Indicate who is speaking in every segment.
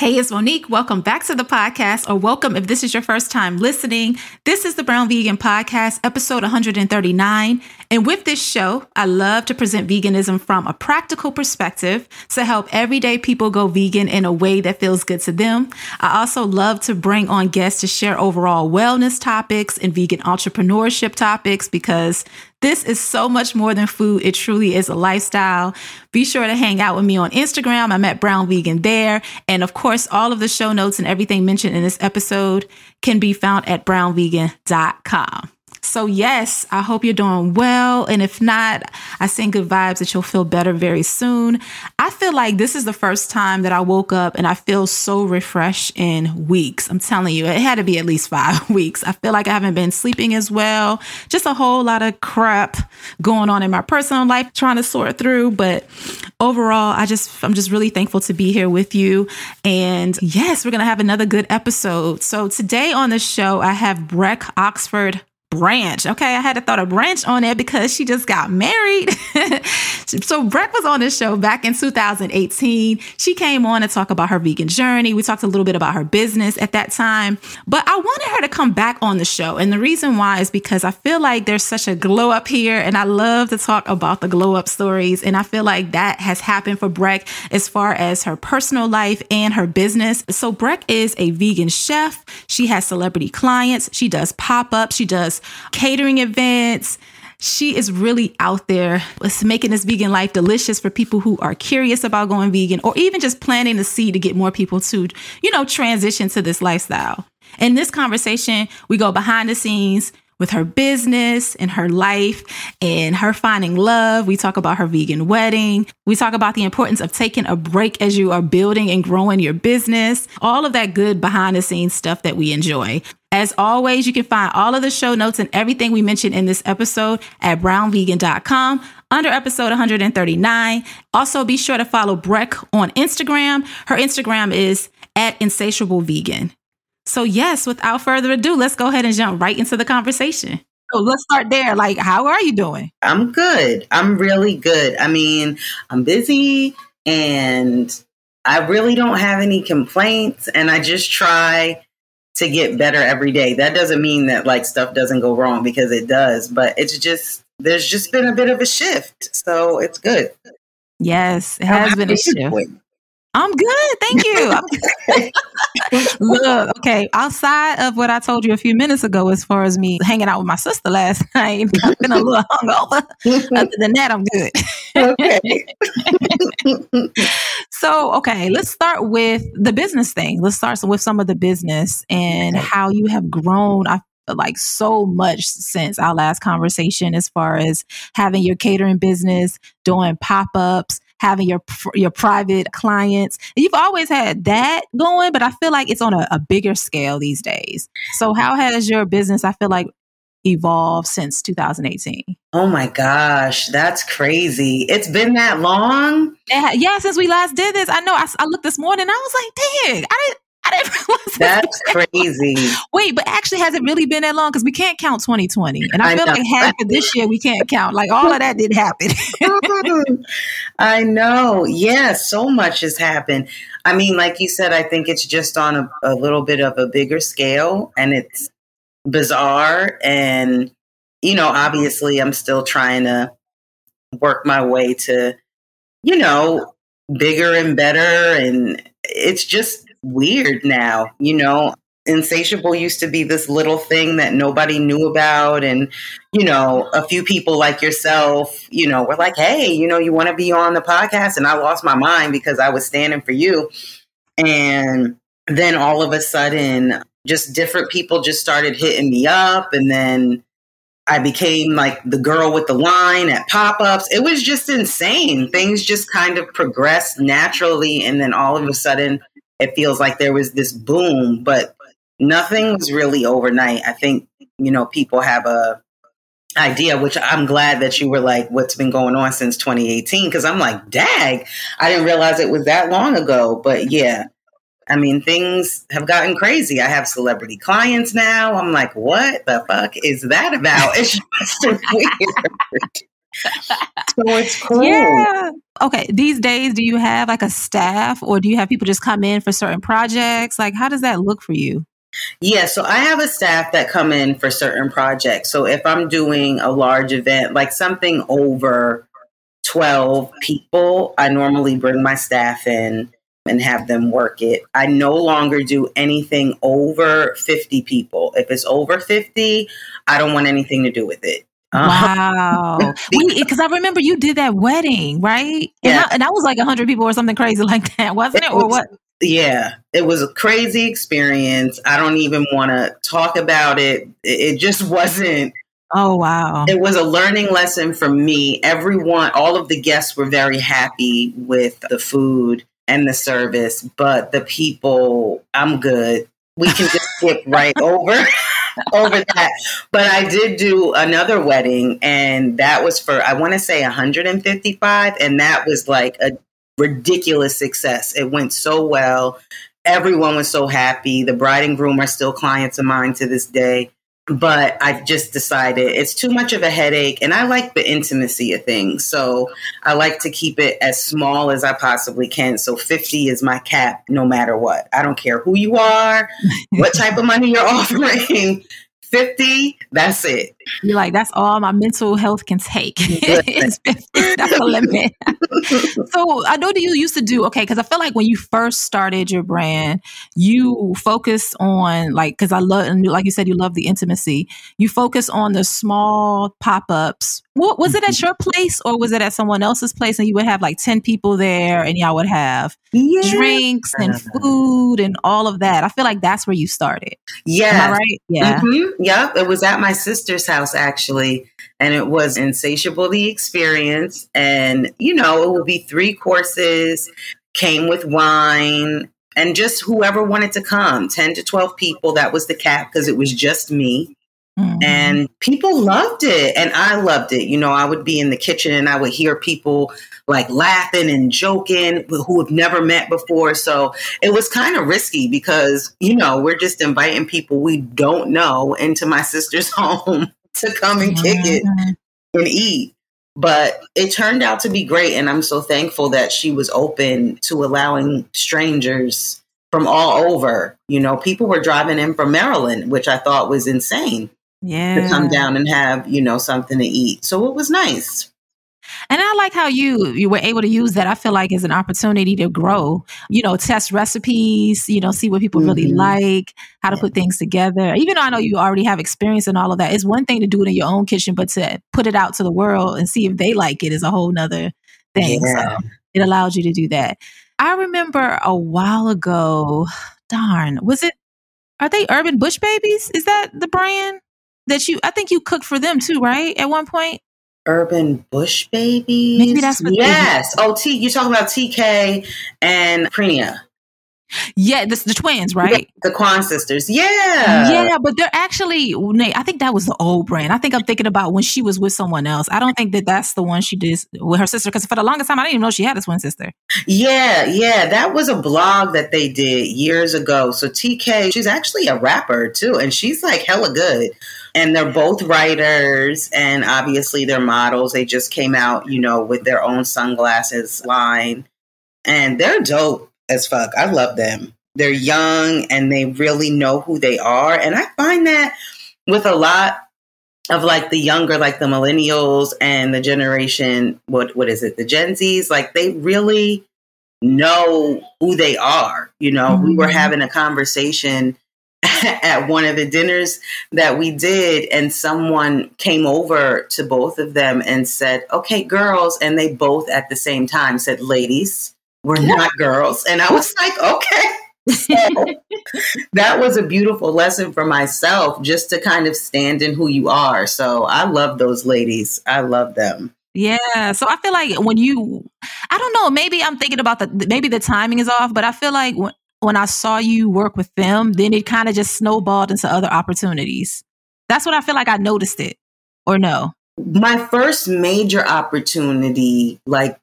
Speaker 1: Hey, it's Monique. Welcome back to the podcast, or welcome if this is your first time listening. This is the Brown Vegan Podcast, episode 139. And with this show, I love to present veganism from a practical perspective to help everyday people go vegan in a way that feels good to them. I also love to bring on guests to share overall wellness topics and vegan entrepreneurship topics because this is so much more than food. It truly is a lifestyle. Be sure to hang out with me on Instagram. I'm at Brown Vegan there. And of course, all of the show notes and everything mentioned in this episode can be found at brownvegan.com. So, yes, I hope you're doing well. And if not, I send good vibes that you'll feel better very soon. I feel like this is the first time that I woke up and I feel so refreshed in weeks. I'm telling you, it had to be at least five weeks. I feel like I haven't been sleeping as well. Just a whole lot of crap going on in my personal life, trying to sort through. But overall, I just, I'm just really thankful to be here with you. And yes, we're going to have another good episode. So, today on the show, I have Breck Oxford branch. Okay, I had to throw a branch on it because she just got married. so Breck was on this show back in 2018. She came on to talk about her vegan journey. We talked a little bit about her business at that time, but I wanted her to come back on the show. And the reason why is because I feel like there's such a glow up here and I love to talk about the glow up stories. And I feel like that has happened for Breck as far as her personal life and her business. So Breck is a vegan chef. She has celebrity clients. She does pop ups. She does catering events. She is really out there making this vegan life delicious for people who are curious about going vegan or even just planting the seed to get more people to, you know, transition to this lifestyle. In this conversation, we go behind the scenes with her business and her life and her finding love. We talk about her vegan wedding. We talk about the importance of taking a break as you are building and growing your business. All of that good behind the scenes stuff that we enjoy. As always, you can find all of the show notes and everything we mentioned in this episode at brownvegan.com under episode 139. Also, be sure to follow Breck on Instagram. Her Instagram is at insatiable vegan. So, yes, without further ado, let's go ahead and jump right into the conversation. So let's start there. Like, how are you doing?
Speaker 2: I'm good. I'm really good. I mean, I'm busy and I really don't have any complaints. And I just try to get better every day. That doesn't mean that like stuff doesn't go wrong because it does, but it's just there's just been a bit of a shift. So it's good.
Speaker 1: Yes, it has been a shift. Doing? I'm good. Thank you. Look, okay. Outside of what I told you a few minutes ago, as far as me hanging out with my sister last night, I've been a little hungover. Mm-hmm. Other than that, I'm good. okay. so, okay, let's start with the business thing. Let's start with some of the business and how you have grown. I like so much since our last conversation as far as having your catering business, doing pop-ups, having your your private clients. You've always had that going, but I feel like it's on a, a bigger scale these days. So how has your business, I feel like, evolved since 2018?
Speaker 2: Oh my gosh, that's crazy. It's been that long?
Speaker 1: Yeah, since we last did this. I know I, I looked this morning I was like, dang, I didn't I didn't
Speaker 2: realize that's crazy.
Speaker 1: Wait, but actually, has it really been that long? Because we can't count 2020, and I, I feel know. like half of this year we can't count. Like all of that did happen.
Speaker 2: I know. Yeah, so much has happened. I mean, like you said, I think it's just on a, a little bit of a bigger scale, and it's bizarre. And you know, obviously, I'm still trying to work my way to, you know, bigger and better, and it's just weird now. You know, Insatiable used to be this little thing that nobody knew about. And, you know, a few people like yourself, you know, were like, hey, you know, you want to be on the podcast? And I lost my mind because I was standing for you. And then all of a sudden, just different people just started hitting me up. And then I became like the girl with the line at pop ups. It was just insane. Things just kind of progressed naturally. And then all of a sudden, it feels like there was this boom, but nothing was really overnight. I think, you know, people have a idea, which I'm glad that you were like, what's been going on since 2018? Because I'm like, dag, I didn't realize it was that long ago. But yeah, I mean, things have gotten crazy. I have celebrity clients now. I'm like, what the fuck is that about? It's just weird. so it's cool.
Speaker 1: Yeah. Okay. These days, do you have like a staff or do you have people just come in for certain projects? Like, how does that look for you?
Speaker 2: Yeah, so I have a staff that come in for certain projects. So if I'm doing a large event, like something over 12 people, I normally bring my staff in and have them work it. I no longer do anything over 50 people. If it's over 50, I don't want anything to do with it. Uh-huh.
Speaker 1: Wow. Because eh, I remember you did that wedding, right? Yeah. And, I, and that was like 100 people or something crazy like that, wasn't it? it? Or was, what?
Speaker 2: Yeah, it was a crazy experience. I don't even want to talk about it. It just wasn't.
Speaker 1: Oh, wow.
Speaker 2: It was a learning lesson for me. Everyone, all of the guests were very happy with the food and the service, but the people, I'm good. We can just skip right over over that. But I did do another wedding and that was for I want to say 155 and that was like a ridiculous success. It went so well. Everyone was so happy. The bride and groom are still clients of mine to this day. But I've just decided it's too much of a headache. And I like the intimacy of things. So I like to keep it as small as I possibly can. So 50 is my cap no matter what. I don't care who you are, what type of money you're offering. 50, that's it.
Speaker 1: You're like, that's all my mental health can take. it's 50. That's the limit. so I know that you used to do, okay, because I feel like when you first started your brand, you focus on like, because I love, and like you said, you love the intimacy. You focus on the small pop ups. What was it at mm-hmm. your place or was it at someone else's place? And you would have like 10 people there and y'all would have yeah. drinks and food and all of that. I feel like that's where you started.
Speaker 2: Yeah.
Speaker 1: right?
Speaker 2: Yeah. Mm-hmm. Yep. It was at my sister's house actually. And it was insatiable the experience. And, you know, it would be three courses, came with wine, and just whoever wanted to come 10 to 12 people. That was the cap because it was just me. Mm-hmm. And people loved it. And I loved it. You know, I would be in the kitchen and I would hear people like laughing and joking who have never met before. So it was kind of risky because, you know, we're just inviting people we don't know into my sister's home to come and kick it and eat. But it turned out to be great. And I'm so thankful that she was open to allowing strangers from all over. You know, people were driving in from Maryland, which I thought was insane.
Speaker 1: Yeah.
Speaker 2: To come down and have, you know, something to eat. So it was nice.
Speaker 1: And I like how you you were able to use that. I feel like as an opportunity to grow, you know, test recipes, you know, see what people mm-hmm. really like, how to put things together. Even though I know you already have experience in all of that, it's one thing to do it in your own kitchen, but to put it out to the world and see if they like it is a whole nother thing. Yeah. So it allows you to do that. I remember a while ago, darn, was it are they urban bush babies? Is that the brand that you I think you cooked for them too, right? At one point?
Speaker 2: Urban Bush Babies.
Speaker 1: Maybe that's what
Speaker 2: yes. Oh, T. You talking about TK and Prenia?
Speaker 1: Yeah, this the twins, right?
Speaker 2: The Quann sisters. Yeah.
Speaker 1: Yeah, but they're actually I think that was the old brand. I think I'm thinking about when she was with someone else. I don't think that that's the one she did with her sister because for the longest time I didn't even know she had a twin sister.
Speaker 2: Yeah, yeah, that was a blog that they did years ago. So TK, she's actually a rapper too and she's like hella good and they're both writers and obviously they're models. They just came out you know with their own sunglasses line. And they're dope as fuck. I love them. They're young and they really know who they are. And i find that with a lot of like the younger like the millennials and the generation what what is it the gen z's like they really know who they are. You know mm-hmm. we were mm-hmm. having a conversation at one of the dinners that we did, and someone came over to both of them and said, Okay, girls. And they both at the same time said, Ladies, we're not girls. And I was like, Okay. So that was a beautiful lesson for myself just to kind of stand in who you are. So I love those ladies. I love them.
Speaker 1: Yeah. So I feel like when you, I don't know, maybe I'm thinking about the, maybe the timing is off, but I feel like when, when I saw you work with them, then it kind of just snowballed into other opportunities. That's what I feel like I noticed it, or no?
Speaker 2: My first major opportunity, like,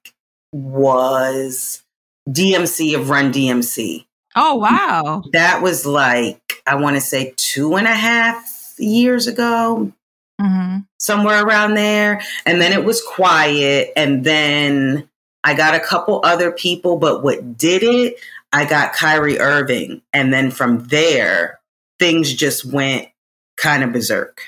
Speaker 2: was DMC of Run DMC.
Speaker 1: Oh, wow.
Speaker 2: That was like, I want to say two and a half years ago, mm-hmm. somewhere around there. And then it was quiet. And then I got a couple other people, but what did it, I got Kyrie Irving. And then from there, things just went kind of berserk.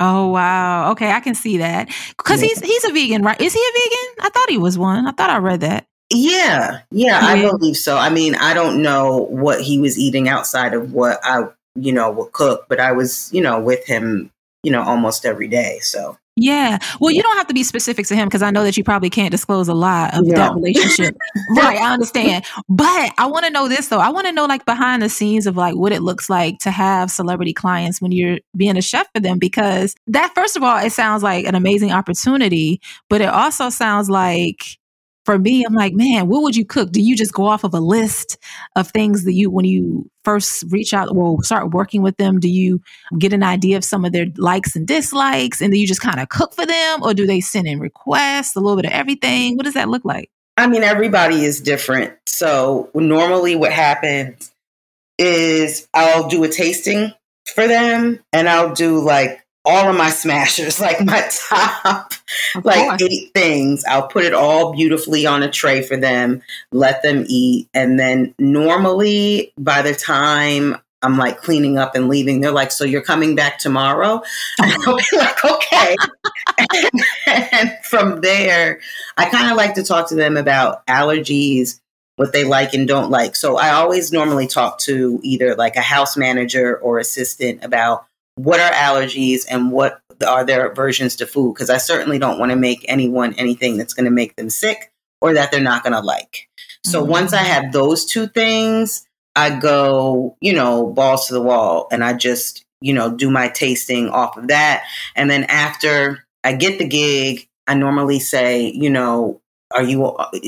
Speaker 1: Oh wow. Okay, I can see that. Cuz yeah. he's he's a vegan, right? Is he a vegan? I thought he was one. I thought I read that.
Speaker 2: Yeah. Yeah, yeah. I believe so. I mean, I don't know what he was eating outside of what I, you know, would cook, but I was, you know, with him, you know, almost every day. So
Speaker 1: yeah. Well, you don't have to be specific to him because I know that you probably can't disclose a lot of no. that relationship. right. I understand. But I want to know this though. I want to know like behind the scenes of like what it looks like to have celebrity clients when you're being a chef for them because that, first of all, it sounds like an amazing opportunity, but it also sounds like for me, I'm like, man, what would you cook? Do you just go off of a list of things that you, when you first reach out or start working with them, do you get an idea of some of their likes and dislikes and then you just kind of cook for them? Or do they send in requests, a little bit of everything? What does that look like?
Speaker 2: I mean, everybody is different. So normally what happens is I'll do a tasting for them and I'll do like all of my smashers, like my top, of like course. eight things. I'll put it all beautifully on a tray for them, let them eat. And then normally by the time I'm like cleaning up and leaving, they're like, So you're coming back tomorrow? And I'll be like, Okay. and, and from there, I kind of like to talk to them about allergies what they like and don't like. So I always normally talk to either like a house manager or assistant about what are allergies and what are their aversions to food? Because i certainly don't want to make anyone anything that's going to make them sick or that they're not going to like. So mm-hmm. once i have those two things i go you know balls to the wall and i just you know do my tasting off of that. And then after i get the gig i normally say you know are you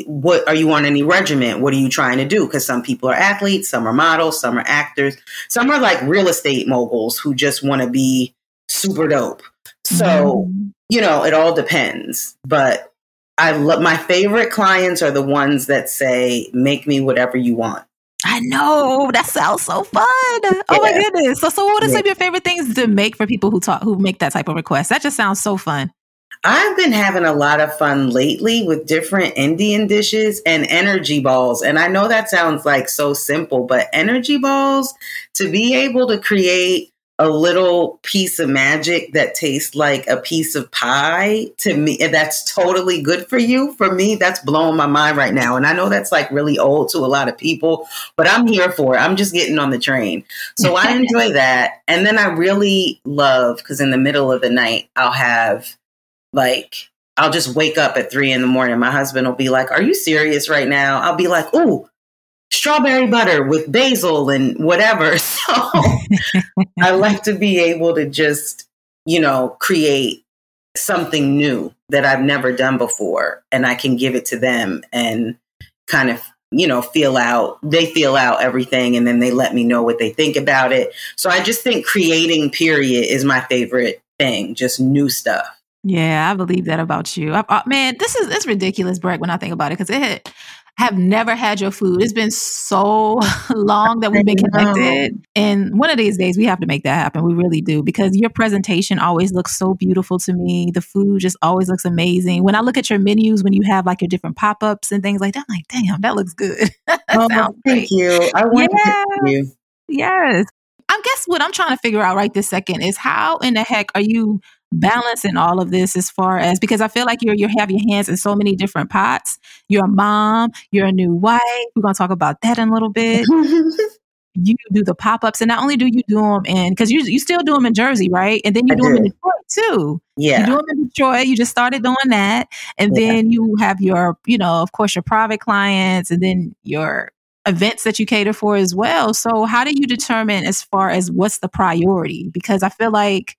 Speaker 2: what are you on any regiment what are you trying to do because some people are athletes some are models some are actors some are like real estate moguls who just want to be super dope so mm-hmm. you know it all depends but i love my favorite clients are the ones that say make me whatever you want
Speaker 1: I know that sounds so fun. Oh my goodness! So, so what are yeah. some of your favorite things to make for people who talk who make that type of request? That just sounds so fun.
Speaker 2: I've been having a lot of fun lately with different Indian dishes and energy balls. And I know that sounds like so simple, but energy balls to be able to create a little piece of magic that tastes like a piece of pie to me that's totally good for you. For me that's blowing my mind right now. And i know that's like really old to a lot of people but i'm here for it. I'm just getting on the train. So i enjoy that. And then i really love because in the middle of the night i'll have like, I'll just wake up at three in the morning. My husband will be like, Are you serious right now? I'll be like, Ooh, strawberry butter with basil and whatever. So I like to be able to just, you know, create something new that I've never done before. And I can give it to them and kind of, you know, feel out, they feel out everything and then they let me know what they think about it. So I just think creating, period, is my favorite thing, just new stuff.
Speaker 1: Yeah, I believe that about you. I, I, man, this is it's ridiculous, Breck, when I think about it, because it have never had your food. It's been so long that we've been connected. And one of these days we have to make that happen. We really do because your presentation always looks so beautiful to me. The food just always looks amazing. When I look at your menus, when you have like your different pop ups and things like that, I'm like, damn, that looks good.
Speaker 2: oh, thank great. you. I want to you.
Speaker 1: Yes. I guess what I'm trying to figure out right this second is how in the heck are you balancing all of this as far as because I feel like you're you have your hands in so many different pots. You're a mom, you're a new wife. We're gonna talk about that in a little bit. you do the pop ups, and not only do you do them in because you you still do them in Jersey, right? And then you I do them in Detroit too.
Speaker 2: Yeah,
Speaker 1: you do them in Detroit. You just started doing that, and yeah. then you have your you know of course your private clients, and then your events that you cater for as well. So how do you determine as far as what's the priority? Because I feel like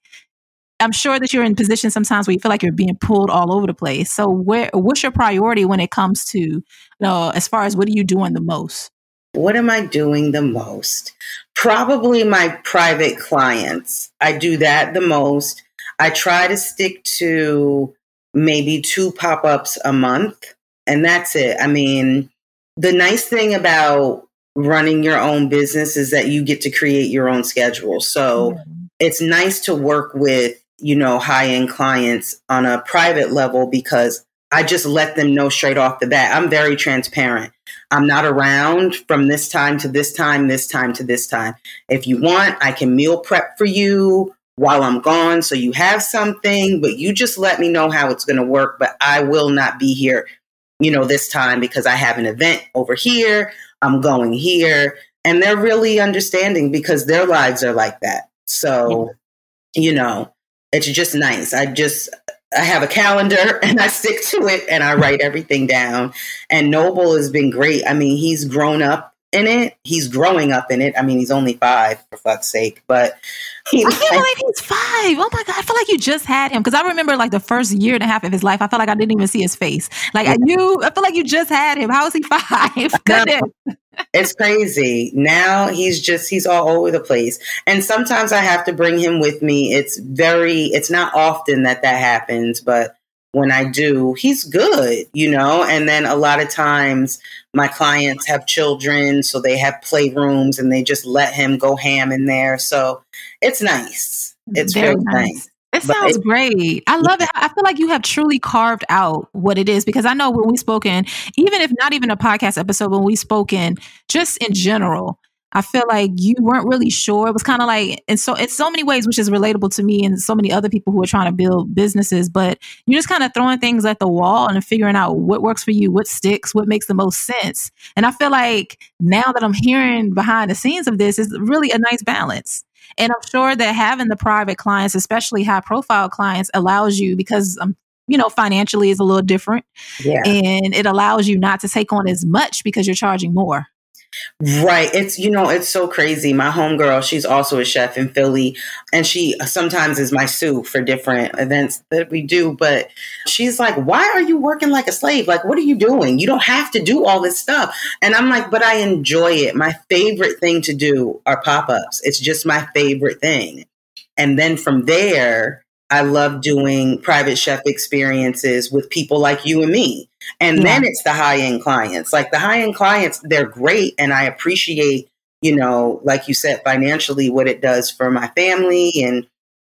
Speaker 1: I'm sure that you're in positions sometimes where you feel like you're being pulled all over the place. So where what's your priority when it comes to you know, as far as what are you doing the most?
Speaker 2: what am I doing the most? Probably my private clients. I do that the most. I try to stick to maybe two pop ups a month, and that's it. I mean, the nice thing about running your own business is that you get to create your own schedule. So mm-hmm. it's nice to work with, you know, high end clients on a private level because I just let them know straight off the bat. I'm very transparent. I'm not around from this time to this time, this time to this time. If you want, I can meal prep for you while I'm gone so you have something, but you just let me know how it's going to work. But I will not be here, you know, this time because I have an event over here. I'm going here. And they're really understanding because their lives are like that. So, you know, it's just nice. I just, I have a calendar and I stick to it and I write everything down. And Noble has been great. I mean, he's grown up in it. He's growing up in it. I mean, he's only five for fuck's sake, but
Speaker 1: he, I can't believe he's five. Oh my god! I feel like you just had him because I remember like the first year and a half of his life. I felt like I didn't even see his face. Like I knew. I feel like you just had him. How is he five? Goodness.
Speaker 2: It's crazy. Now he's just he's all over the place. And sometimes I have to bring him with me. It's very it's not often that that happens, but when I do, he's good, you know? And then a lot of times my clients have children, so they have playrooms and they just let him go ham in there. So it's nice. It's very nice. nice.
Speaker 1: It sounds great. I love it. I feel like you have truly carved out what it is because I know when we've spoken, even if not even a podcast episode, when we've spoken just in general, I feel like you weren't really sure. It was kind of like, and so it's so many ways, which is relatable to me and so many other people who are trying to build businesses, but you're just kind of throwing things at the wall and figuring out what works for you, what sticks, what makes the most sense. And I feel like now that I'm hearing behind the scenes of this is really a nice balance. And I'm sure that having the private clients, especially high profile clients, allows you because I'm um, you know, financially is a little different. Yeah. And it allows you not to take on as much because you're charging more.
Speaker 2: Right. It's, you know, it's so crazy. My homegirl, she's also a chef in Philly, and she sometimes is my sous for different events that we do. But she's like, Why are you working like a slave? Like, what are you doing? You don't have to do all this stuff. And I'm like, But I enjoy it. My favorite thing to do are pop ups. It's just my favorite thing. And then from there, I love doing private chef experiences with people like you and me. And yeah. then it's the high end clients. Like the high end clients, they're great. And I appreciate, you know, like you said, financially what it does for my family. And,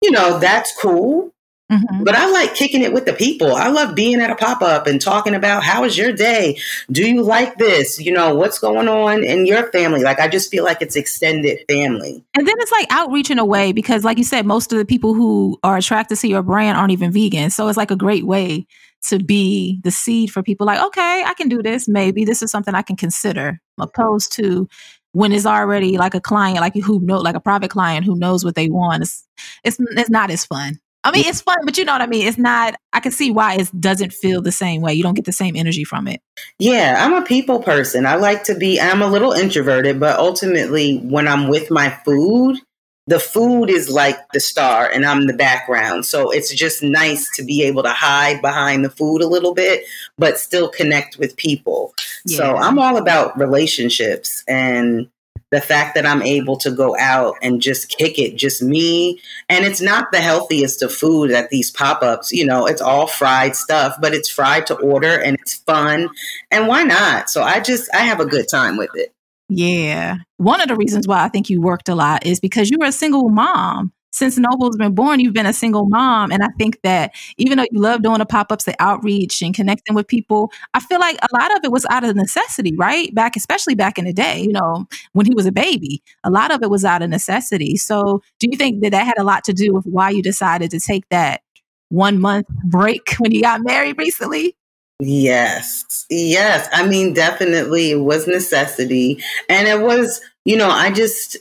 Speaker 2: you know, that's cool. Mm-hmm. But I like kicking it with the people. I love being at a pop up and talking about how is your day? Do you like this? You know, what's going on in your family? Like, I just feel like it's extended family.
Speaker 1: And then it's like outreach in a way because, like you said, most of the people who are attracted to your brand aren't even vegan. So it's like a great way to be the seed for people like, okay, I can do this. Maybe this is something I can consider, opposed to when it's already like a client, like who know, like a private client who knows what they want. It's it's it's not as fun. I mean, it's fun, but you know what I mean? It's not, I can see why it doesn't feel the same way. You don't get the same energy from it.
Speaker 2: Yeah, I'm a people person. I like to be, I'm a little introverted, but ultimately, when I'm with my food, the food is like the star and I'm the background. So it's just nice to be able to hide behind the food a little bit, but still connect with people. Yeah. So I'm all about relationships and the fact that I'm able to go out and just kick it, just me. And it's not the healthiest of food at these pop ups. You know, it's all fried stuff, but it's fried to order and it's fun. And why not? So I just, I have a good time with it.
Speaker 1: Yeah. One of the reasons why I think you worked a lot is because you were a single mom since Noble's been born, you've been a single mom. And I think that even though you love doing the pop ups, the outreach and connecting with people, I feel like a lot of it was out of necessity, right? Back, especially back in the day, you know, when he was a baby, a lot of it was out of necessity. So do you think that that had a lot to do with why you decided to take that one month break when you got married recently?
Speaker 2: Yes. Yes. I mean, definitely it was necessity. And it was, you know, I just,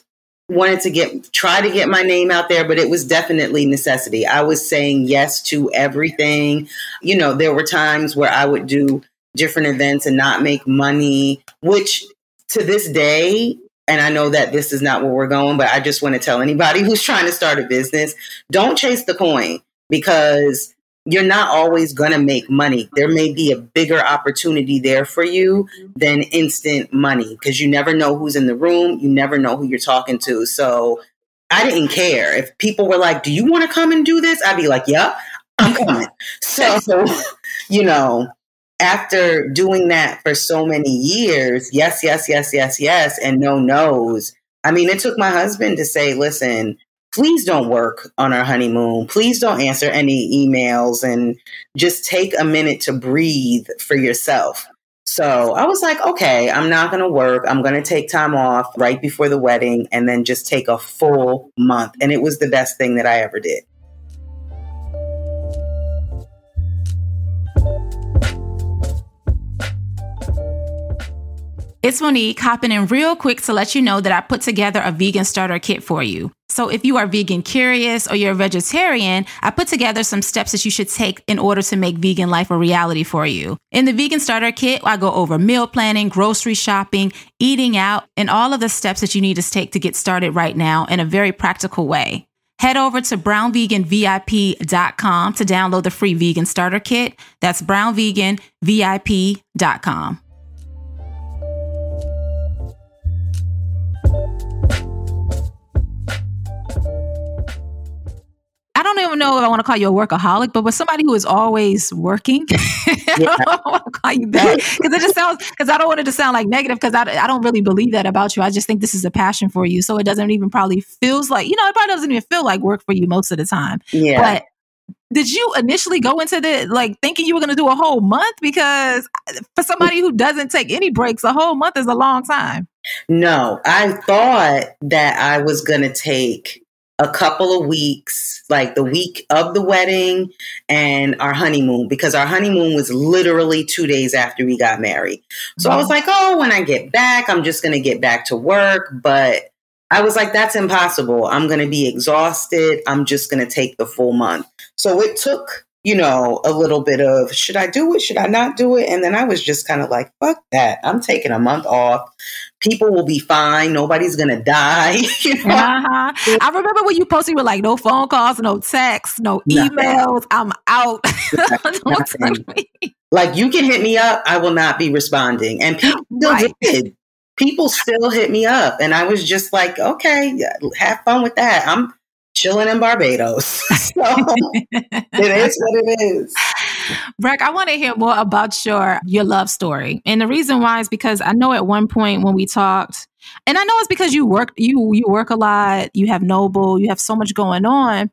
Speaker 2: wanted to get try to get my name out there but it was definitely necessity. I was saying yes to everything. You know there were times where i would do different events and not make money which to this day and i know that this is not where we're going but i just want to tell anybody who's trying to start a business don't chase the coin because you're not always going to make money. There may be a bigger opportunity there for you mm-hmm. than instant money because you never know who's in the room. You never know who you're talking to. So I didn't care. If people were like, Do you want to come and do this? I'd be like, Yep, I'm coming. so, you know, after doing that for so many years, yes, yes, yes, yes, yes, and no no's. I mean, it took my husband to say, listen, please don't work on our honeymoon. Please don't answer any emails and just take a minute to breathe for yourself. So I was like, okay, I'm not going to work. I'm going to take time off right before the wedding and then just take a full month. And it was the best thing that I ever did.
Speaker 1: It's Monique hopping in real quick to let you know that I put together a vegan starter kit for you. So if you are vegan curious or you're a vegetarian, I put together some steps that you should take in order to make vegan life a reality for you. In the vegan starter kit, I go over meal planning, grocery shopping, eating out, and all of the steps that you need to take to get started right now in a very practical way. Head over to brownveganvip.com to download the free vegan starter kit. That's brownveganvip.com. don't even know if I want to call you a workaholic, but with somebody who is always working, yeah. I don't want to call you that because it just sounds because I don't want it to sound like negative because I, I don't really believe that about you. I just think this is a passion for you, so it doesn't even probably feels like you know it probably doesn't even feel like work for you most of the time.
Speaker 2: Yeah.
Speaker 1: But did you initially go into the like thinking you were going to do a whole month because uh, for somebody who doesn't take any breaks, a whole month is a long time.
Speaker 2: No, I thought that I was going to take a couple of weeks, like the week of the wedding and our honeymoon, because our honeymoon was literally two days after we got married. So I was mm-hmm. like, oh, when I get back, I'm just going to get back to work. But I was like, that's impossible. I'm going to be exhausted. I'm just going to take the full month. So it took, you know, a little bit of should I do it? Should I not do it? And then I was just kind of like, fuck that. I'm taking a month off people will be fine. Nobody's gonna die. You know? uh-huh.
Speaker 1: I remember when you posted, you were like, no phone calls, no texts, no emails. I'm out.
Speaker 2: like you can hit me up, I will not be responding. And people still right. did. People still hit me up, and I was just like, okay, have fun with that. I'm chilling in Barbados. so it is what it is.
Speaker 1: Breck, I want to hear more about your your love story. And the reason why is because I know at one point when we talked, and I know it's because you work you you work a lot, you have noble, you have so much going on.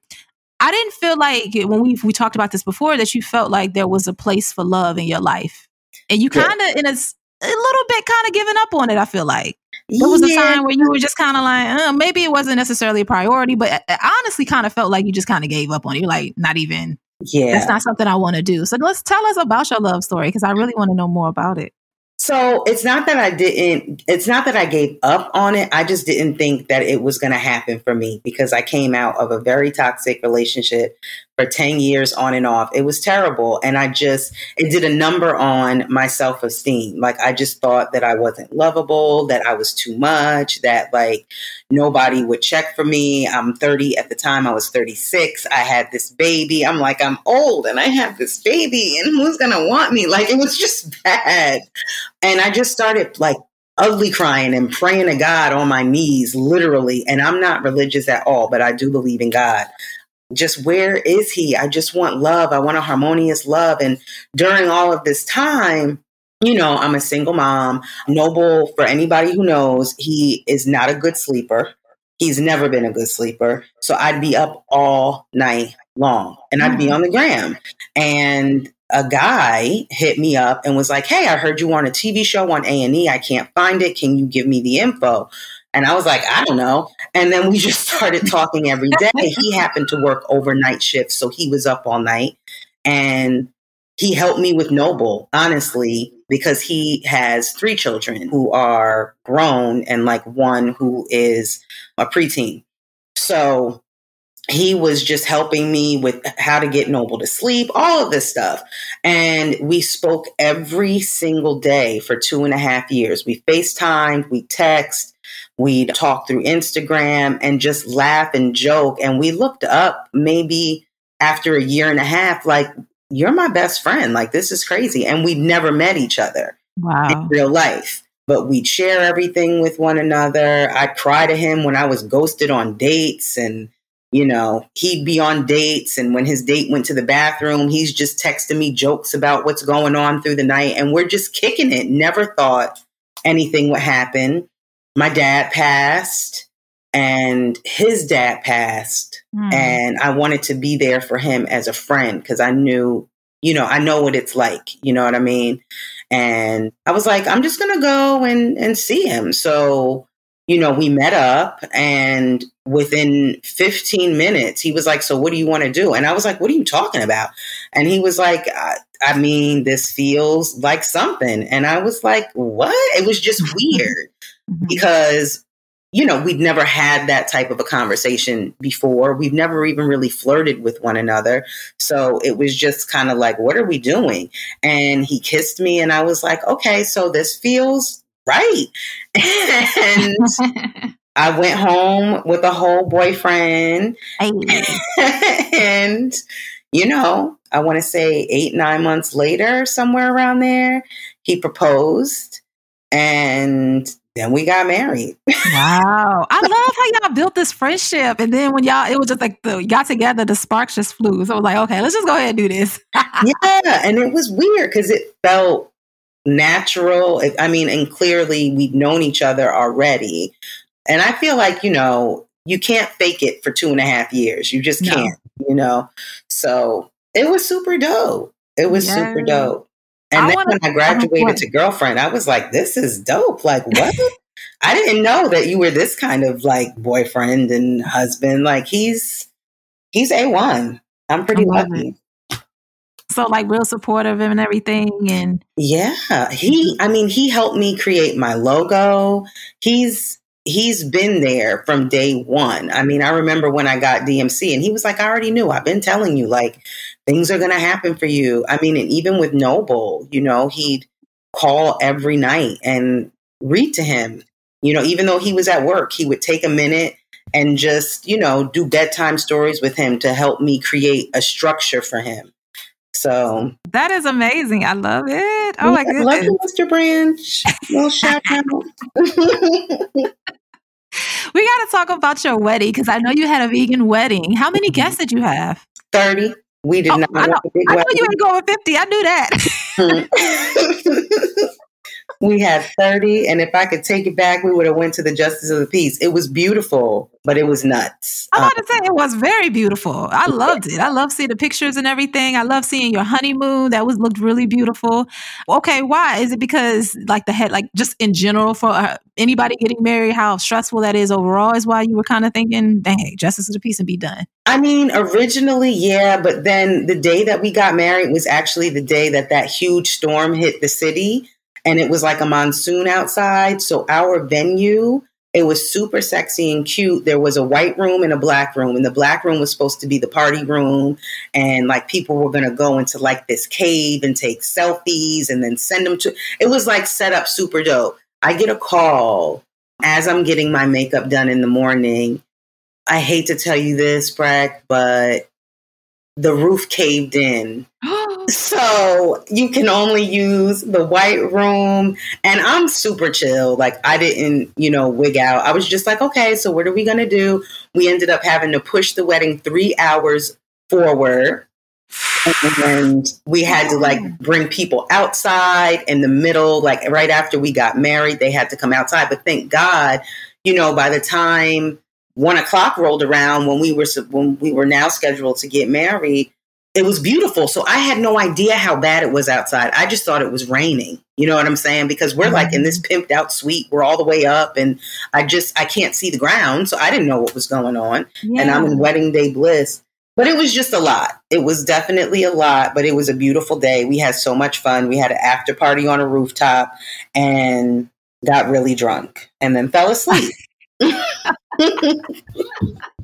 Speaker 1: I didn't feel like when we we talked about this before that you felt like there was a place for love in your life. And you kind of in a, a little bit kind of giving up on it, I feel like. There was yeah. a time where you were just kind of like, uh, maybe it wasn't necessarily a priority, but I honestly kind of felt like you just kind of gave up on it. You're like, not even, yeah, that's not something I want to do. So let's tell us about your love story because I really want to know more about it.
Speaker 2: So it's not that I didn't, it's not that I gave up on it. I just didn't think that it was going to happen for me because I came out of a very toxic relationship for 10 years on and off. It was terrible. And I just, it did a number on my self esteem. Like, I just thought that I wasn't lovable, that I was too much, that like nobody would check for me. I'm 30 at the time, I was 36. I had this baby. I'm like, I'm old and I have this baby, and who's going to want me? Like, it was just bad. And I just started like ugly crying and praying to God on my knees, literally. And I'm not religious at all, but I do believe in God just where is he? I just want love. I want a harmonious love. And during all of this time, you know, I'm a single mom. Noble, for anybody who knows, he is not a good sleeper. He's never been a good sleeper. So I'd be up all night long and I'd be mm. on the gram. And a guy hit me up and was like, "Hey, I heard you on a TV show on A&E. I can't find it. Can you give me the info?" And I was like, I don't know. And then we just started talking every day. he happened to work overnight shifts, so he was up all night. And he helped me with Noble, honestly, because he has three children who are grown and like one who is a preteen. So he was just helping me with how to get Noble to sleep, all of this stuff. And we spoke every single day for two and a half years. We FaceTimed, we text, We'd talk through Instagram and just laugh and joke. And we looked up maybe after a year and a half, like, you're my best friend. Like, this is crazy. And we'd never met each other
Speaker 1: wow.
Speaker 2: in real life, but we'd share everything with one another. I'd cry to him when I was ghosted on dates and, you know, he'd be on dates. And when his date went to the bathroom, he's just texting me jokes about what's going on through the night. And we're just kicking it. Never thought anything would happen. My dad passed and his dad passed mm. and i wanted to be there for him as a friend because i knew you know i know what it's like you know what i mean? And i was like i'm just gonna go and and see him. So you know we met up and within 15 minutes he was like so what do you want to do? And i was like what are you talking about? And he was like I, I mean this feels like something. And i was like what? It was just weird mm-hmm. because you know, we'd never had that type of a conversation before. We've never even really flirted with one another. So it was just kind of like, what are we doing? And he kissed me, and I was like, okay, so this feels right. and I went home with a whole boyfriend. and, you know, I want to say eight, nine months later, somewhere around there, he proposed. And then we got married.
Speaker 1: wow. I love how y'all built this friendship. And then when y'all, it was just like the got together, the sparks just flew. So I was like, okay, let's just go ahead and do this.
Speaker 2: yeah. And it was weird because it felt natural. I mean, and clearly we'd known each other already. And I feel like, you know, you can't fake it for two and a half years. You just can't, no. you know? So it was super dope. It was yeah. super dope. And I then wanna, when I graduated to girlfriend, I was like, this is dope. Like, what? I didn't know that you were this kind of like boyfriend and husband. Like he's he's A one. I'm pretty lucky.
Speaker 1: It. So like real supportive of him and everything and
Speaker 2: Yeah. He I mean, he helped me create my logo. He's he's been there from day one. I mean, I remember when I got DMC and he was like, I already knew. I've been telling you, like, things are going to happen for you. I mean, and even with Noble, you know, he'd call every night and read to him. You know, even though he was at work, he would take a minute and just, you know, do bedtime stories with him to help me create a structure for him. So
Speaker 1: that is amazing. I love it. Oh my goodness. Love you,
Speaker 2: Mr. Branch. Well, shout out.
Speaker 1: we got to talk about your wedding because I know you had a vegan wedding. How many mm-hmm. guests did you have?
Speaker 2: 30. We did oh, not.
Speaker 1: I know, I know you ain't going 50. I knew
Speaker 2: that. Mm. we had 30 and if i could take it back we would have went to the justice of the peace. It was beautiful but it was nuts.
Speaker 1: I want to say it was very beautiful. I loved it. I love seeing the pictures and everything. I love seeing your honeymoon. That was looked really beautiful. Okay why? Is it because like the head like just in general for uh, anybody getting married how stressful that is overall is why you were kind of thinking dang justice of the peace and be done
Speaker 2: i mean originally yeah but then the day that we got married was actually the day that that huge storm hit the city and it was like a monsoon outside. So our venue, it was super sexy and cute. There was a white room and a black room, and the black room was supposed to be the party room. And like people were going to go into like this cave and take selfies and then send them to it was like set up super dope. I get a call as I'm getting my makeup done in the morning. I hate to tell you this, Brack, but the roof caved in. Oh, so you can only use the white room. And I'm super chill. Like I didn't, you know, wig out. I was just like, okay, so what are we going to do? We ended up having to push the wedding three hours forward. And we had to like bring people outside in the middle, like right after we got married, they had to come outside. But thank God, you know, by the time one o'clock rolled around when we were when we were now scheduled to get married, it was beautiful. So I had no idea how bad it was outside. I just thought it was raining. You know what I'm saying? Because we're like in this mm-hmm. pimped out suite. We're all the way up and I just I can't see the ground. So I didn't know what was going on. Yeah. And I'm in wedding day bliss. But it was just a lot. It was definitely a lot, but it was a beautiful day. We had so much fun. We had an after party on a rooftop and got really drunk and then fell asleep.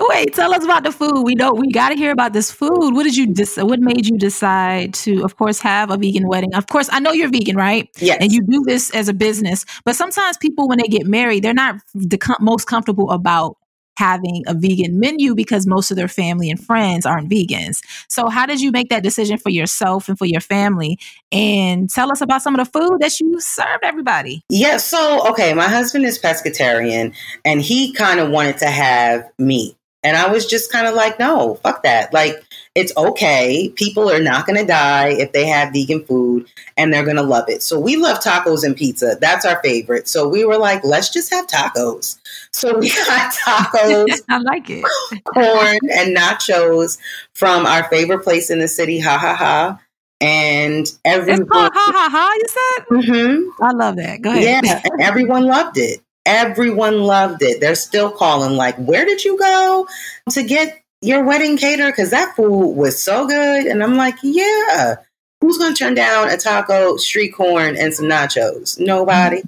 Speaker 1: Wait, tell us about the food. We know we got to hear about this food. What did you dis- What made you decide to, of course, have a vegan wedding? Of course, I know you're vegan, right?
Speaker 2: Yes.
Speaker 1: And you do this as a business, but sometimes people, when they get married, they're not the com- most comfortable about having a vegan menu because most of their family and friends aren't vegans. So, how did you make that decision for yourself and for your family? And tell us about some of the food that you served everybody.
Speaker 2: Yeah. So, okay, my husband is pescatarian and he kind of wanted to have meat. And I was just kind of like, no, fuck that. Like, it's okay. People are not going to die if they have vegan food and they're going to love it. So we love tacos and pizza. That's our favorite. So we were like, let's just have tacos. So we got tacos.
Speaker 1: I like it.
Speaker 2: corn and nachos from our favorite place in the city, Ha Ha Ha. And everyone.
Speaker 1: It's called Ha Ha Ha, you said?
Speaker 2: Mm-hmm.
Speaker 1: I love that. Go ahead.
Speaker 2: Yeah, and everyone loved it. Everyone loved it. They're still calling, like, where did you go to get your wedding cater? Because that food was so good. And I'm like, yeah. Who's going to turn down a taco, street corn, and some nachos? Nobody.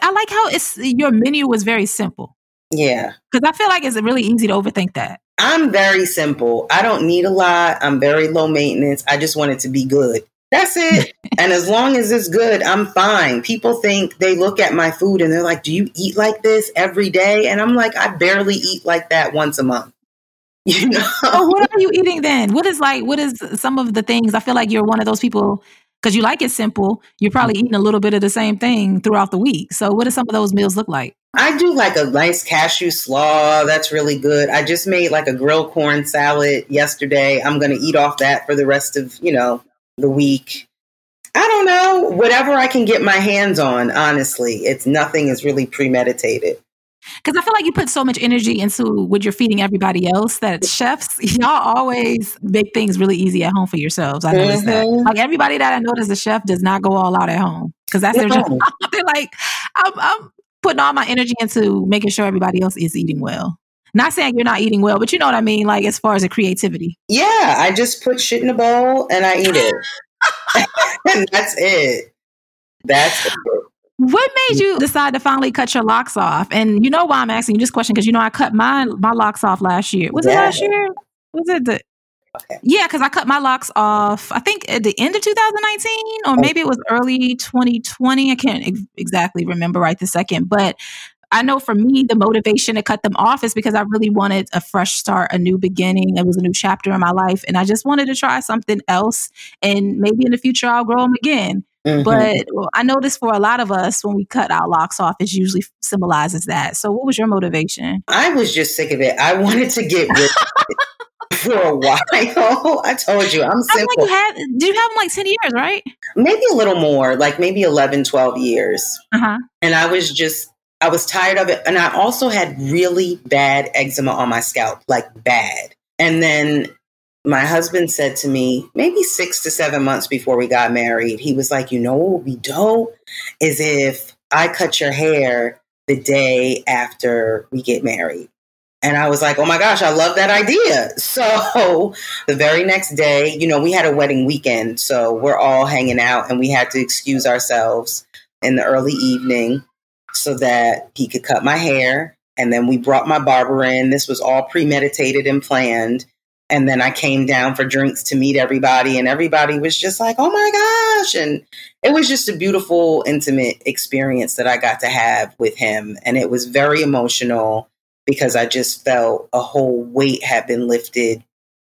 Speaker 1: I like how it's your menu was very simple
Speaker 2: Yeah.
Speaker 1: because I feel like it's really easy to overthink that.
Speaker 2: I'm very simple. I don't need a lot. I'm very low maintenance. I just want it to be good. That's it. and as long as it's good, I'm fine. People think they look at my food and they're like, Do you eat like this every day? And I'm like, I barely eat like that once a month. You know?
Speaker 1: Oh, what are you eating then? What is like? What is some of the things? I feel like you're one of those people because you like it simple. You're probably eating a little bit of the same thing throughout the week. So, what do some of those meals look like?
Speaker 2: I do like a nice cashew slaw. That's really good. I just made like a grilled corn salad yesterday. I'm going to eat off that for the rest of, you know, the week. I don't know. Whatever I can get my hands on, honestly. It's nothing is really premeditated.
Speaker 1: Because I feel like you put so much energy into what you're feeding everybody else that chefs, y'all always make things really easy at home for yourselves. I noticed that.
Speaker 2: Mhm.
Speaker 1: Like everybody that I know that's a chef does not go all out at home because that's their
Speaker 2: No.
Speaker 1: job. They're like, I'm, I'm putting all my energy into making sure everybody else is eating well. Not saying you're not eating well, but you know what I mean. Like as far as the creativity.
Speaker 2: Yeah, I just put shit in a bowl and I eat it. and that's it. That's it.
Speaker 1: What made you decide to finally cut your locks off? And you know why I'm asking you this question because you know I cut my my locks off last year. Was it last year? Was it the?
Speaker 2: Okay.
Speaker 1: Yeah, because I cut my locks off. I think at the end of 2019, or oh. maybe it was early 2020. I can't ex- exactly remember right the second, but I know for me, the motivation to cut them off is because I really wanted a fresh start, a new beginning. It was a new chapter in my life, and I just wanted to try something else. And maybe in the future, I'll grow them again.
Speaker 2: Mhm.
Speaker 1: But well, I noticed for a lot of us, when we cut our locks off, it usually symbolizes that. So, what was your motivation?
Speaker 2: I was just sick of it. I wanted to get rid of it for a while. I told you, I'm
Speaker 1: I
Speaker 2: simple.
Speaker 1: like you had, did you have them like 10 years, right?
Speaker 2: maybe a little more, like maybe 11, 12 years.
Speaker 1: Uh huh.
Speaker 2: And I was just, I was tired of it. And I also had really bad eczema on my scalp, like bad. And then my husband said to me, maybe six to seven months before we got married, he was like, you know what would be dope is if I cut your hair the day after we get married. And I was like, oh my gosh, I love that idea. So the very next day, you know, we had a wedding weekend. So we're all hanging out and we had to excuse ourselves in the early evening so that he could cut my hair. And then we brought my barber in. This was all premeditated and planned. And then I came down for drinks to meet everybody, and everybody was just like, oh my gosh. And it was just a beautiful, intimate experience that I got to have with him. And it was very emotional because I just felt a whole weight had been lifted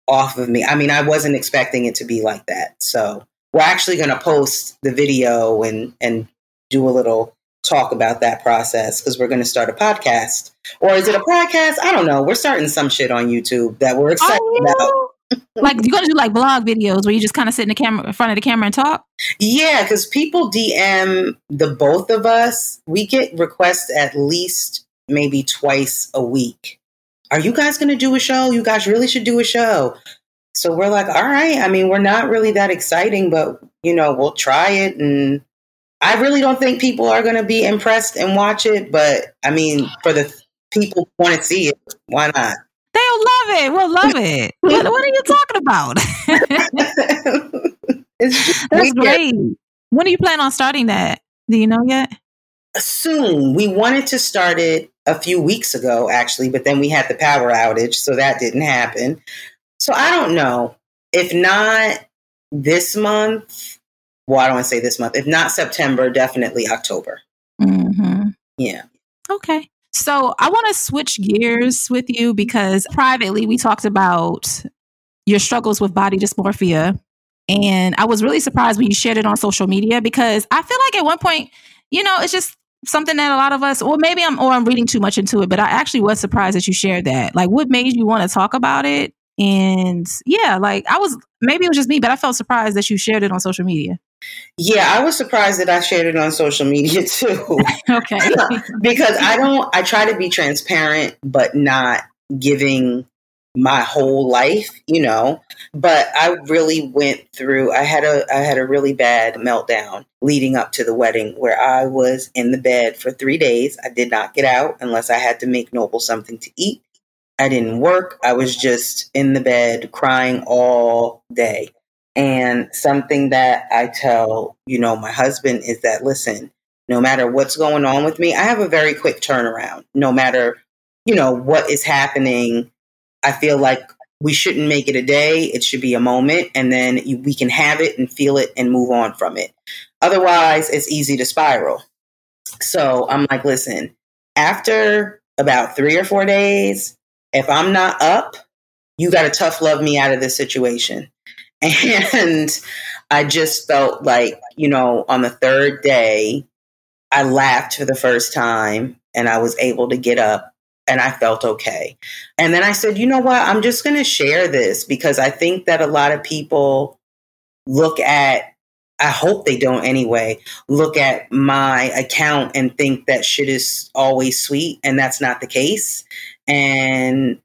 Speaker 2: off of me. I mean, I wasn't expecting it to be like that. So we're actually going to post the video and, and do a little talk about that process because we're going to start a podcast. Or is it a podcast? I don't know. We're starting some shit on YouTube that we're oh, excited about.
Speaker 1: Oh, like you're gonna do like blog videos where you just kind of sit in the camera in front of the camera and talk.
Speaker 2: Yeah, because people DM the both of us. We get requests at least maybe twice a week. Are you guys going to do a show? You guys really should do a show. So we're like, all right. I mean, we're not really that exciting, but you know, we'll try it. And I really don't think people are going to be impressed and watch it. But I mean, for the people who want to see it, why not?
Speaker 1: They'll love it. We'll love it. what, what are you talking about? That's great. When do you plan on starting that? Do you know yet?
Speaker 2: soon. We wanted to start it a few weeks ago, actually, but then we had the power outage, so that didn't happen. So I don't know. If not this month, well, I don't want to say this month. If not September, definitely October.
Speaker 1: Mm-hmm.
Speaker 2: Yeah.
Speaker 1: Okay. So I want to switch gears with you because privately we talked about your struggles with body dysmorphia. And I was really surprised when you shared it on social media because I feel like at one point, you know, it's just something that a lot of us, or maybe I'm, or I'm reading too much into it, but I actually was surprised that you shared that. Like, what made you want to talk about it? And yeah, like I was, maybe it was just me, but I felt surprised that you shared it on social media.
Speaker 2: Yeah, I was surprised that I shared it on social media too.
Speaker 1: okay.
Speaker 2: because I don't, I try to be transparent, but not giving my whole life, you know. But I really went through I had a I had a really bad meltdown leading up to the wedding where I was in the bed for 3 days. I did not get out unless I had to make Noble something to eat. I didn't work. I was just in the bed crying all day. And something that I tell, you know, my husband is that listen, no matter what's going on with me, I have a very quick turnaround. No matter, you know, what is happening I feel like we shouldn't make it a day. It should be a moment, and then we can have it and feel it and move on from it. Otherwise, it's easy to spiral. So I'm like, listen, after about three or four days, if I'm not up, you got to tough love me out of this situation. And I just felt like, you know, on the third day, I laughed for the first time and I was able to get up and I felt okay. And then I said, you know what? I'm just going to share this because I think that a lot of people look at, I hope they don't anyway, look at my account and think that shit is always sweet. And that's not the case. And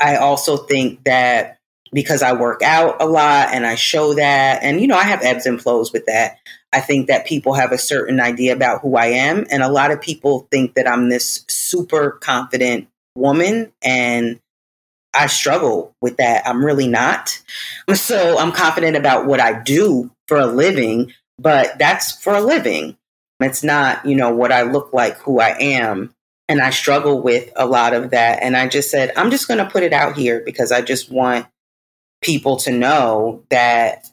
Speaker 2: I also think that because I work out a lot and I show that, and you know, I have ebbs and flows with that. I think that people have a certain idea about who I am. And a lot of people think that I'm this super confident woman. And I struggle with that. I'm really not. So I'm confident about what I do for a living, but that's for a living. It's not, you know, what I look like, who I am. And I struggle with a lot of that. And I just said, I'm just going to put it out here because I just want people to know that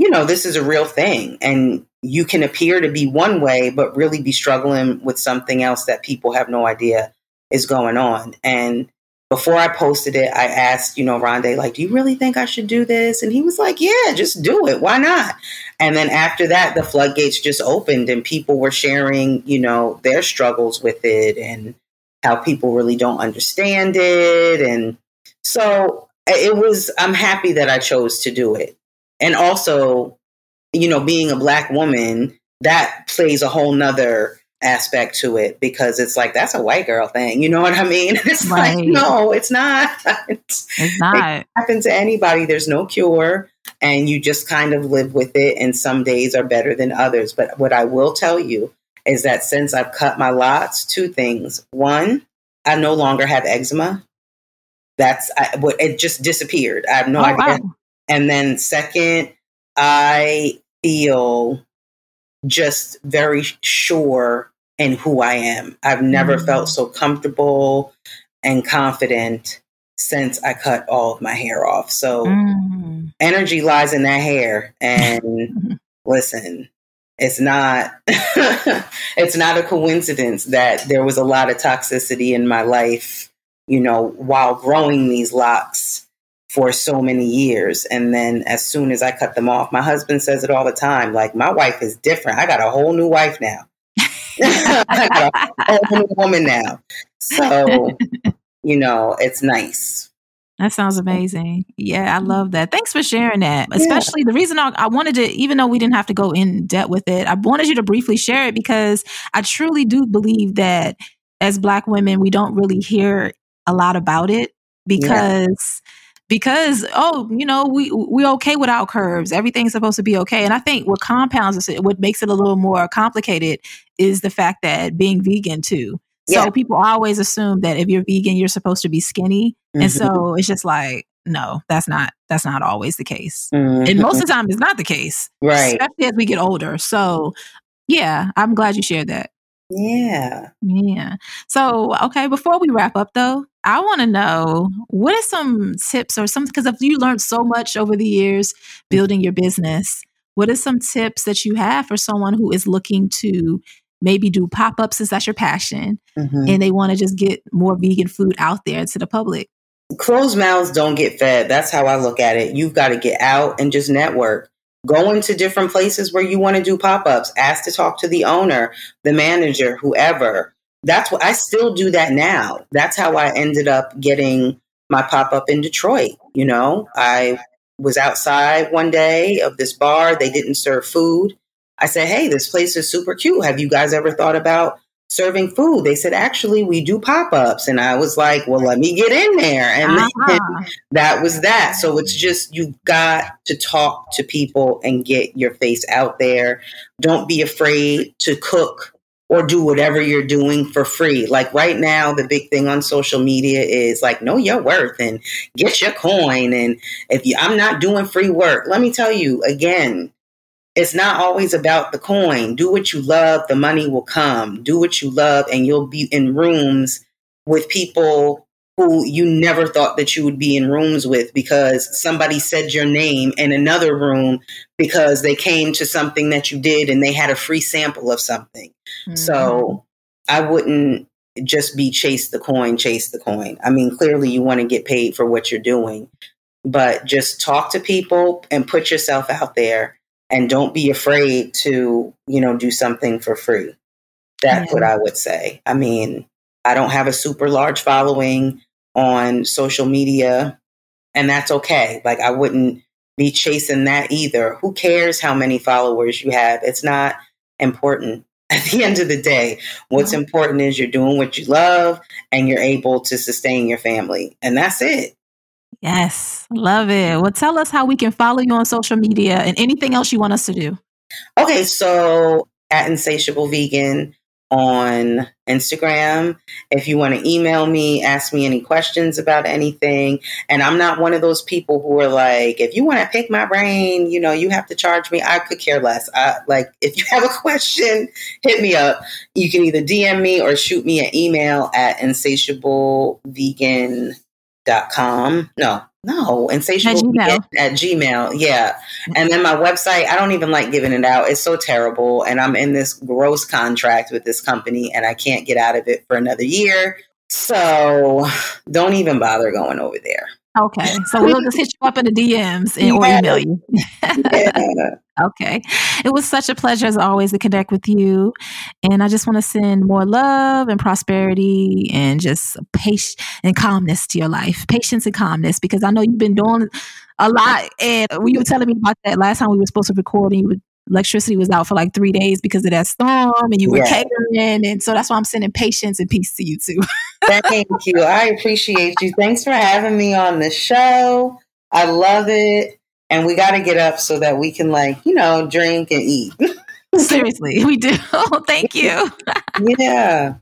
Speaker 2: you know, this is a real thing. And you can appear to be one way, but really be struggling with something else that people have no idea is going on. And before I posted it, I asked, you know, Rondé, like, do you really think I should do this? And he was like, yeah, just do it. Why not? And then after that, the floodgates just opened and people were sharing, you know, their struggles with it and how people really don't understand it. And so it was, I'm happy that I chose to do it. And also you know being a black woman that plays a whole nother aspect to it because it's like that's a white girl thing. You know what i mean? It's right. like no it's not.
Speaker 1: It's, it's not.
Speaker 2: it happen to anybody. There's no cure. And you just kind of live with it. And some days are better than others. But what i will tell you is that since i've cut my lots two things. One i no longer have eczema that's I, it just disappeared i have no oh, idea wow. And then, second, I feel just very sure in who I am. I've never mm. felt so comfortable and confident since I cut all of my hair off. So, mm. energy lies in that hair. And listen, it's not it's not a coincidence that there was a lot of toxicity in my life you know while growing these locks for so many years. And then as soon as I cut them off, my husband says it all the time like, my wife is different. I got a whole new wife now. I got a whole new woman now. So, you know, it's nice.
Speaker 1: That sounds amazing. Yeah, I love that. Thanks for sharing that. Especially yeah. the reason I, I, wanted to, even though we didn't have to go in depth with it, I wanted you to briefly share it because I truly do believe that as Black women, we don't really hear a lot about it because. Yeah because oh you know we we okay without curves everything's supposed to be okay and i think what compounds it what makes it a little more complicated is the fact that being vegan too so yeah. people always assume that if you're vegan you're supposed to be skinny mm-hmm. and so it's just like no that's not that's not always the case mm-hmm. and most of the time it's not the case
Speaker 2: right
Speaker 1: especially as we get older so yeah i'm glad you shared that
Speaker 2: yeah
Speaker 1: yeah so okay before we wrap up though I want to know what are some tips or some because you learned so much over the years building your business. What are some tips that you have for someone who is looking to maybe do pop ups since that's your passion, mm-hmm. and they want to just get more vegan food out there to the public.
Speaker 2: Closed mouths don't get fed. That's how I look at it. You've got to get out and just network. Go into different places where you want to do pop ups. Ask to talk to the owner, the manager, whoever. That's what I still do that now. That's how I ended up getting my pop up in Detroit. You know, I was outside one day of this bar. They didn't serve food. I said, Hey, this place is super cute. Have you guys ever thought about serving food? They said, Actually, we do pop ups. And I was like, Well, let me get in there. And uh-huh. that was that. So it's just, you've got to talk to people and get your face out there. Don't be afraid to cook or do whatever you're doing for free. Like right now, the big thing on social media is like, know your worth and get your coin. And if you, I'm not doing free work, let me tell you again, it's not always about the coin. Do what you love, the money will come. Do what you love, and you'll be in rooms with people who you never thought that you would be in rooms with because somebody said your name in another room because they came to something that you did and they had a free sample of something. Mm-hmm. So I wouldn't just be chase the coin, chase the coin. I mean, clearly you want to get paid for what you're doing, but just talk to people and put yourself out there and don't be afraid to, you know, do something for free. That's yeah. what I would say. I mean, I don't have a super large following on social media, and that's okay. Like, I wouldn't be chasing that either. Who cares how many followers you have? It's not important. At the end of the day, what's important is you're doing what you love and you're able to sustain your family. And that's it.
Speaker 1: Yes, love it. Well, tell us how we can follow you on social media and anything else you want us to do.
Speaker 2: Okay, so at Insatiable Vegan on Instagram. If you want to email me, ask me any questions about anything. And I'm not one of those people who are like, if you want to pick my brain, you know, you have to charge me. I could care less. I, like, if you have a question, hit me up. You can either DM me or shoot me an email at insatiablevegan.com. No, no, insatiable at, at Gmail. Yeah. And then my website, I don't even like giving it out. It's so terrible. And I'm in this gross contract with this company and I can't get out of it for another year. So don't even bother going over there.
Speaker 1: Okay. So we'll just hit you up in the DMs and, or email you. yeah. Okay. It was such a pleasure as always to connect with you. And I just want to send more love and prosperity and just patience and calmness to your life. Patience and calmness because I know you've been doing a lot. And when you were telling me about that last time we were supposed to record and you electricity was out for like three days because of that storm and you were yeah. catering. And so that's why I'm sending patience and peace to you too.
Speaker 2: Thank you. I appreciate you. Thanks for having me on the show. I love it. And we got to get up so that we can, like, you know, drink and eat.
Speaker 1: Seriously, we do. Oh, thank you.
Speaker 2: yeah.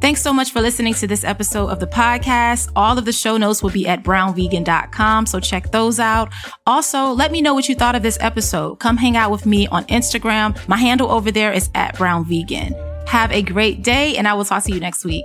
Speaker 1: Thanks so much for listening to this episode of the podcast. All of the show notes will be at brownvegan.com, so check those out. Also, let me know what you thought of this episode. Come hang out with me on Instagram. My handle over there is at brownvegan. Have a great day, and I will talk to you next week.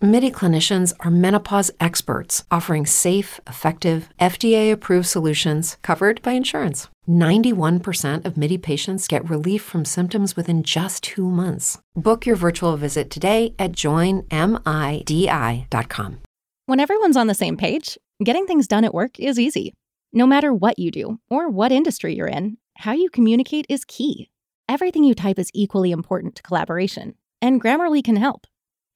Speaker 3: MIDI clinicians are menopause experts, offering safe, effective, FDA approved solutions covered by insurance. 91% of MIDI patients get relief from symptoms within just two months. Book your virtual visit today at joinmidi.com.
Speaker 4: When everyone's on the same page, Getting things done at work is easy. No matter what you do or what industry you're in, how you communicate is key. Everything you type is equally important to collaboration, and Grammarly can help.